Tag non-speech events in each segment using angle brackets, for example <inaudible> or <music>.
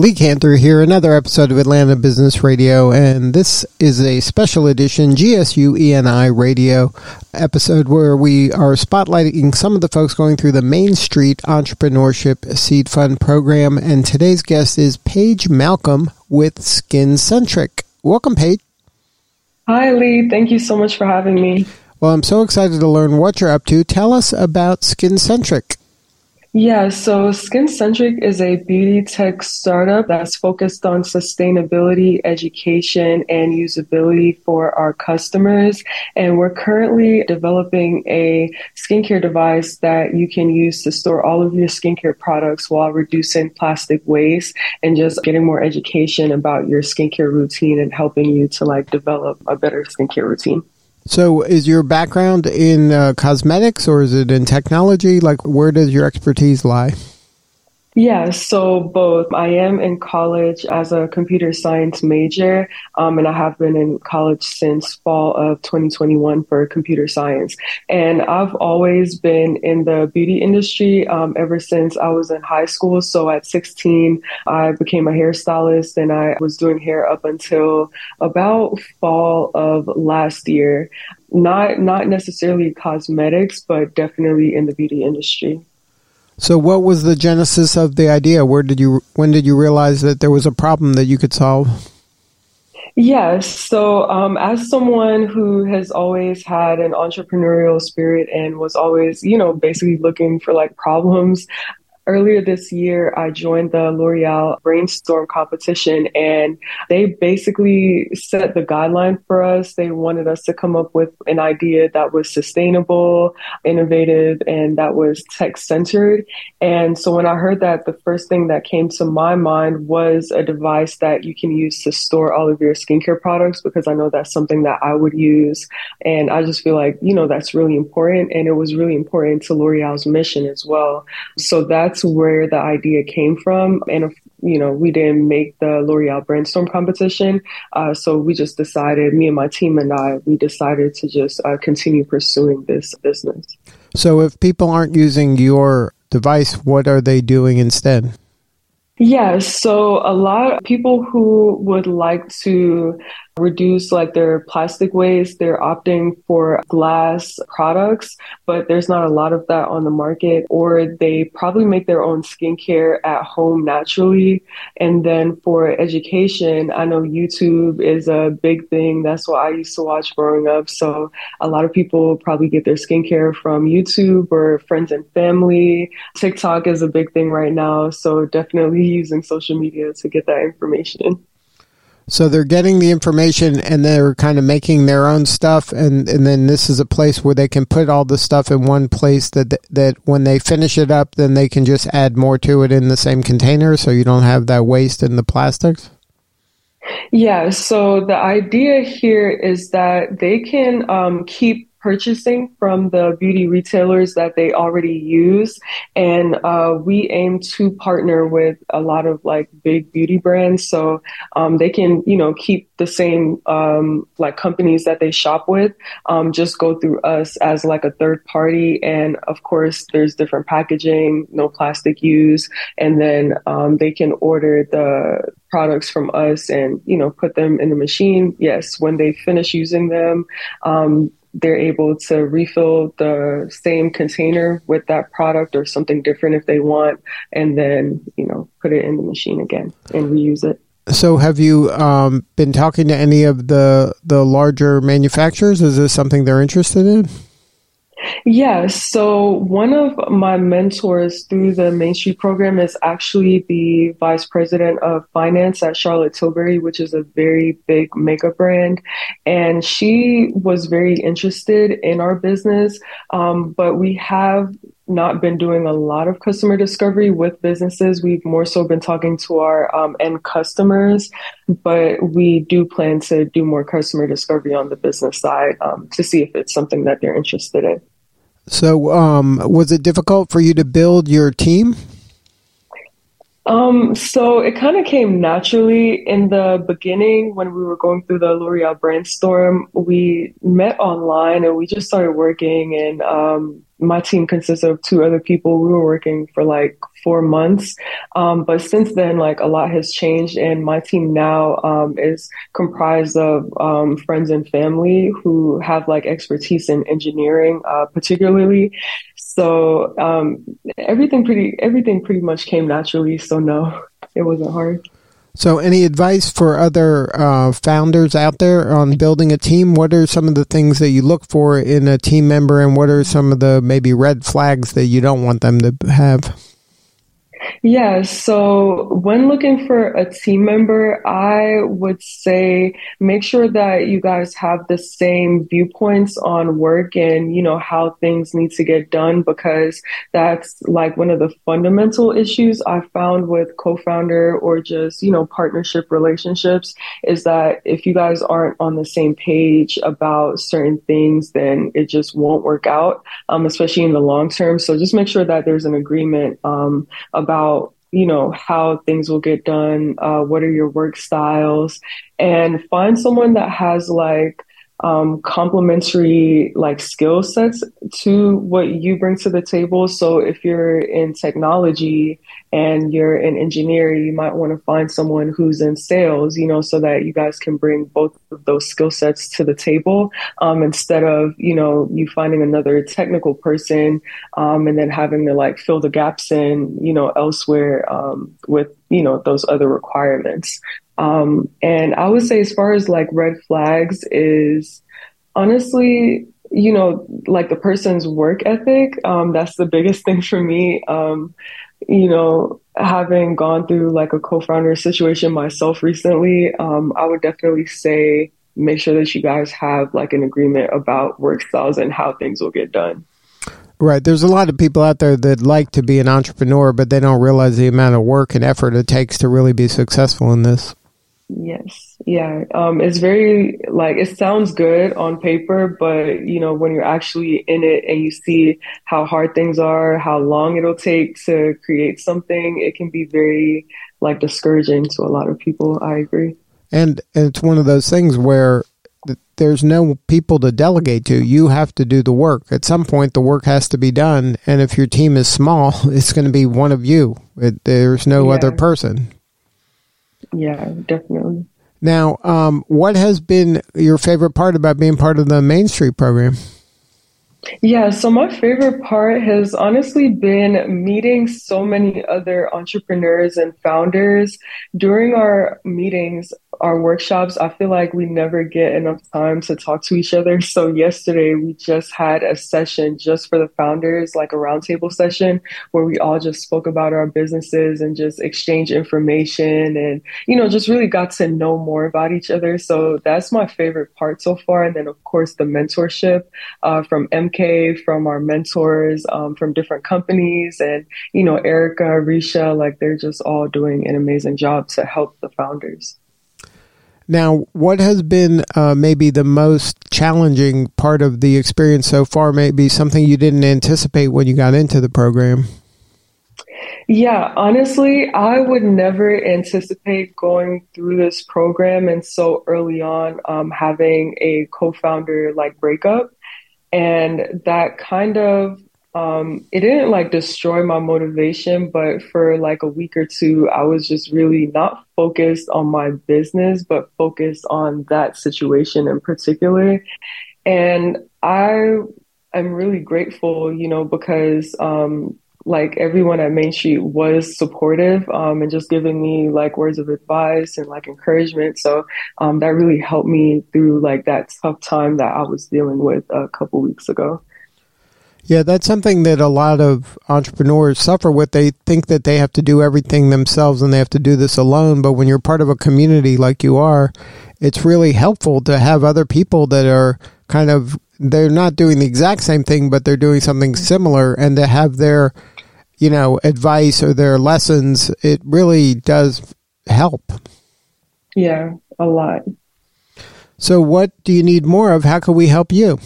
Lee Kantor here, another episode of Atlanta Business Radio, and this is a special edition GSU ENI radio episode where we are spotlighting some of the folks going through the Main Street Entrepreneurship Seed Fund program. And today's guest is Paige Malcolm with SkinCentric. Welcome, Paige. Hi, Lee. Thank you so much for having me. Well, I'm so excited to learn what you're up to. Tell us about SkinCentric. Yeah, so SkinCentric is a beauty tech startup that's focused on sustainability, education, and usability for our customers. And we're currently developing a skincare device that you can use to store all of your skincare products while reducing plastic waste and just getting more education about your skincare routine and helping you to like develop a better skincare routine. So, is your background in uh, cosmetics or is it in technology? Like, where does your expertise lie? Yeah, so both. I am in college as a computer science major, um, and I have been in college since fall of 2021 for computer science. And I've always been in the beauty industry um, ever since I was in high school. So at 16, I became a hairstylist, and I was doing hair up until about fall of last year. Not not necessarily cosmetics, but definitely in the beauty industry. So, what was the genesis of the idea? Where did you? When did you realize that there was a problem that you could solve? Yes. So, um, as someone who has always had an entrepreneurial spirit and was always, you know, basically looking for like problems, earlier this year, I joined the L'Oreal Brainstorm competition, and they basically set the guideline for us. They wanted us to come up with an idea that was sustainable, innovative, and that was tech centered. And so when I heard that, the first thing that came to my mind was a device that you can use to store all of your skincare products because I know that's something that I would use. And I just feel like, you know, that's really important. And it was really important to L'Oreal's mission as well. So that's that's where the idea came from. And, you know, we didn't make the L'Oreal Brainstorm competition. Uh, so we just decided, me and my team and I, we decided to just uh, continue pursuing this business. So if people aren't using your device, what are they doing instead? Yeah, so a lot of people who would like to reduce like their plastic waste. They're opting for glass products, but there's not a lot of that on the market, or they probably make their own skincare at home naturally. And then for education, I know YouTube is a big thing. That's what I used to watch growing up. So a lot of people probably get their skincare from YouTube or friends and family. TikTok is a big thing right now. So definitely using social media to get that information. <laughs> So they're getting the information and they're kind of making their own stuff, and, and then this is a place where they can put all the stuff in one place that that when they finish it up, then they can just add more to it in the same container, so you don't have that waste in the plastics. Yeah. So the idea here is that they can um, keep purchasing from the beauty retailers that they already use. And uh, we aim to partner with a lot of like big beauty brands. So um, they can, you know, keep the same um, like companies that they shop with, um, just go through us as like a third party. And of course, there's different packaging, no plastic use. And then um, they can order the products from us and you know put them in the machine yes when they finish using them um, they're able to refill the same container with that product or something different if they want, and then you know put it in the machine again and reuse it. So, have you um, been talking to any of the the larger manufacturers? Is this something they're interested in? Yeah, so one of my mentors through the Main Street program is actually the vice president of finance at Charlotte Tilbury, which is a very big makeup brand. And she was very interested in our business, um, but we have not been doing a lot of customer discovery with businesses. We've more so been talking to our um, end customers, but we do plan to do more customer discovery on the business side um, to see if it's something that they're interested in. So, um, was it difficult for you to build your team? Um, so it kind of came naturally in the beginning when we were going through the L'Oreal brainstorm. We met online and we just started working and um, my team consists of two other people. We were working for like four months. Um, but since then, like a lot has changed and my team now, um, is comprised of, um, friends and family who have like expertise in engineering, uh, particularly. So, um, everything pretty, everything pretty much came naturally. So no, it wasn't hard. So, any advice for other uh, founders out there on building a team? What are some of the things that you look for in a team member, and what are some of the maybe red flags that you don't want them to have? Yeah, so when looking for a team member, I would say make sure that you guys have the same viewpoints on work and, you know, how things need to get done because that's like one of the fundamental issues I found with co-founder or just, you know, partnership relationships is that if you guys aren't on the same page about certain things, then it just won't work out, um, especially in the long term. So just make sure that there's an agreement um, about about you know how things will get done uh, what are your work styles? And find someone that has like um, complementary like skill sets to what you bring to the table. So if you're in technology and you're an engineer, you might want to find someone who's in sales, you know, so that you guys can bring both of those skill sets to the table um, instead of, you know, you finding another technical person um, and then having to like fill the gaps in, you know, elsewhere um, with, you know, those other requirements. Um, and I would say, as far as like red flags, is honestly, you know, like the person's work ethic. Um, that's the biggest <laughs> thing for me. Um, you know, having gone through like a co-founder situation myself recently, um, I would definitely say make sure that you guys have like an agreement about work styles and how things will get done. Right. There's a lot of people out there that like to be an entrepreneur, but they don't realize the amount of work and effort it takes to really be successful in this. Yes. Yeah. Um, it's very like it sounds good on paper, but you know, when you're actually in it and you see how hard things are, how long it'll take to create something, it can be very like discouraging to a lot of people. I agree. And, and it's one of those things where there's no people to delegate to. You have to do the work. At some point, the work has to be done. And if your team is small, <laughs> it's going to be one of you. It, there's no yeah. other person. Yeah, definitely. Now, um, what has been your favorite part about being part of the Main Street program? Yeah, so my favorite part has honestly been meeting so many other entrepreneurs and founders. During our meetings, our workshops, I feel like we never get enough time to talk to each other. So yesterday we just had a session just for the founders, like a roundtable session where we all just spoke about our businesses and just exchange information and, you know, just really got to know more about each other. So that's my favorite part so far. And then of course the mentorship uh, from MK, from our mentors, um, from different companies and, you know, Erica, Risha, like they're just all doing an amazing job to help the founders. Now, what has been uh, maybe the most challenging part of the experience so far? Maybe something you didn't anticipate when you got into the program? Yeah, honestly, I would never anticipate going through this program and so early on um, having a co founder like breakup. And that kind of um, it didn't like destroy my motivation, but for like a week or two, I was just really not focused on my business, but focused on that situation in particular. And I am really grateful, you know, because, um, like everyone at Main Street was supportive um, and just giving me like words of advice and like encouragement. So um, that really helped me through like that tough time that I was dealing with a couple weeks ago. Yeah, that's something that a lot of entrepreneurs suffer with. They think that they have to do everything themselves and they have to do this alone. But when you're part of a community like you are, it's really helpful to have other people that are kind of, they're not doing the exact same thing, but they're doing something similar and to have their, you know, advice or their lessons. It really does help. Yeah, a lot. So, what do you need more of? How can we help you?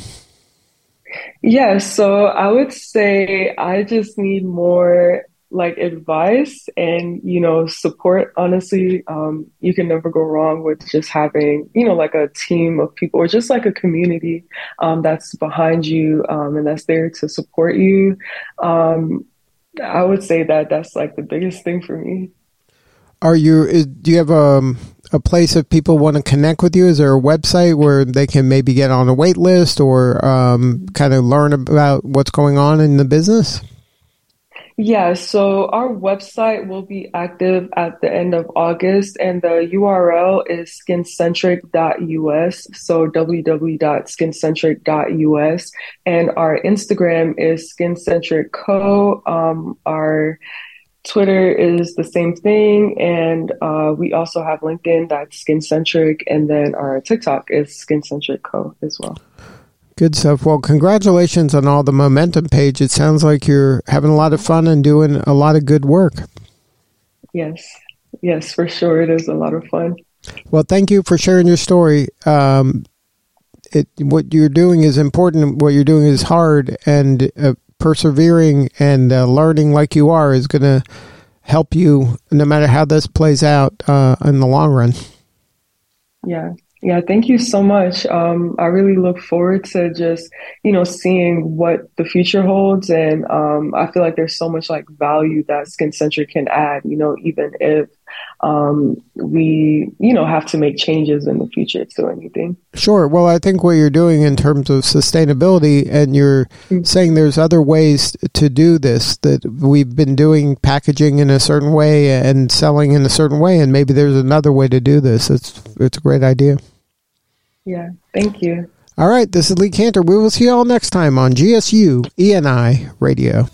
Yeah, so I would say I just need more like advice and you know support honestly um, you can never go wrong with just having you know like a team of people or just like a community um, that's behind you um, and that's there to support you. Um, i would say that that's like the biggest thing for me. Are you do you have a, um, a place if people want to connect with you? Is there a website where they can maybe get on a wait list or um, kind of learn about what's going on in the business yeah, so our website will be active at the end of August, and the URL is skincentric.us. So www.skincentric.us. And our Instagram is skincentricco. Um, our Twitter is the same thing, and uh, we also have LinkedIn that's skincentric, and then our TikTok is skincentricco as well. Good stuff. Well, congratulations on all the momentum Paige. It sounds like you're having a lot of fun and doing a lot of good work. Yes. Yes, for sure. It is a lot of fun. Well, thank you for sharing your story. Um, it, what you're doing is important. What you're doing is hard, and uh, persevering and uh, learning like you are is going to help you no matter how this plays out uh, in the long run. Yeah, yeah, thank you so much. Um, I really look forward to just, you know, seeing what the future holds. And um, I feel like there's so much like value that SkinCentric can add, you know, even if um, we, you know, have to make changes in the future to anything. Sure. Well, I think what you're doing in terms of sustainability, and you're mm-hmm. saying there's other ways to do this, that we've been doing packaging in a certain way and selling in a certain way, and maybe there's another way to do this. It's, it's a great idea. Yeah. Thank you. All right. This is Lee Kantor. We will see you all next time on GSU ENI Radio.